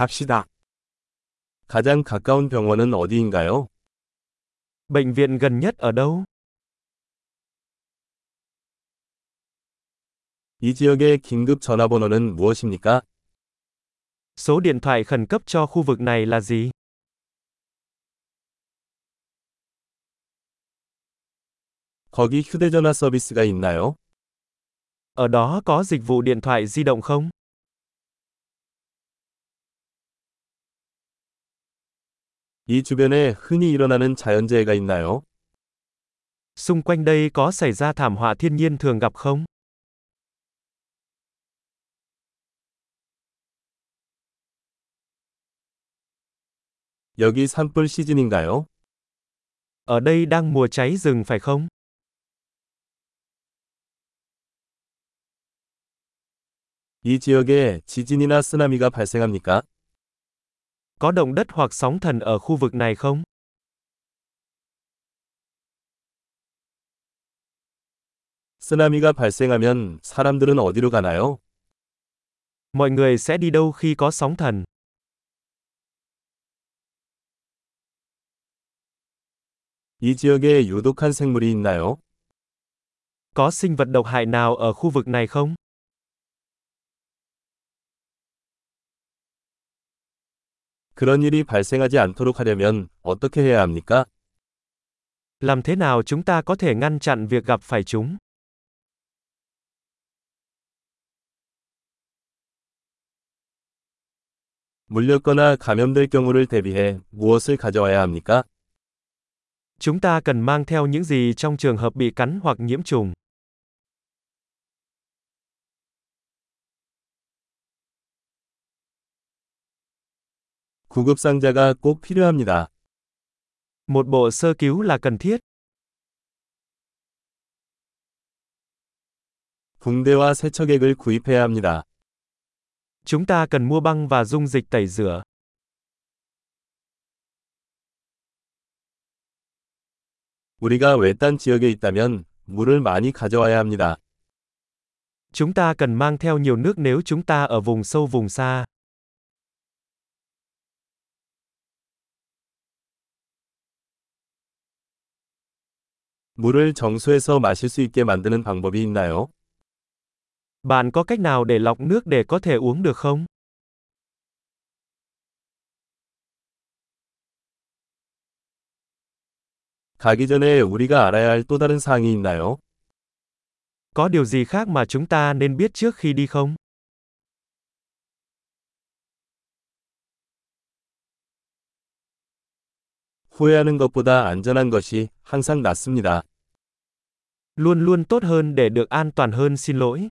갑시다. 가장 가까운 병원은 어디인가요? Bệnh viện gần nhất ở đâu? 이 지역의 긴급 전화번호는 무엇입니까? Số điện thoại khẩn cấp cho khu vực này là gì? 거기 휴대전화 서비스가 있나요? Ở đó có dịch vụ điện thoại di động không? 이 주변에 흔히 일어나는 자연재해가 있나요? Xung quanh đây có xảy ra thảm họa thiên nhiên thường gặp không? 여기 산불 시즌인가요? Ở đây đang mùa cháy rừng phải không? 이 지역에 지진이나 쓰나미가 발생합니까? Có động đất hoặc sóng thần ở khu vực này không? 쓰나미가 발생하면 사람들은 어디로 가나요? Mọi người sẽ đi đâu khi có sóng thần? 이 지역에 유독한 생물이 있나요? Có sinh vật độc hại nào ở khu vực này không? 그런 일이 발생하지 않도록 하려면 어떻게 해야 합니까? Làm thế nào chúng ta có thể ngăn chặn việc gặp phải chúng? 물렸거나 감염될 경우를 대비해 무엇을 가져와야 합니까? Chúng ta cần mang theo những gì trong trường hợp bị cắn hoặc nhiễm trùng? 구급 상자가 꼭 필요합니다. Một bộ sơ cứu là cần thiết. 붕대와 세척액을 구입해야 합니다. Chúng ta cần mua băng và dung dịch tẩy rửa. 우리가 외딴 지역에 있다면 물을 많이 가져와야 합니다. Chúng ta cần mang theo nhiều nước nếu chúng ta ở vùng sâu vùng xa. 물을 정수해서 마실 수 있게 만드는 방법이 있나요? Bạn có cách nào để lọc nước để có thể uống được không? 가기 전에 우리가 알아야 할 또 다른 사항이 있나요? Có điều gì khác mà chúng ta nên biết trước khi đi không? 후회하는 것보다 안전한 것이 항상 낫습니다. Luôn luôn tốt hơn để được an toàn hơn xin lỗi.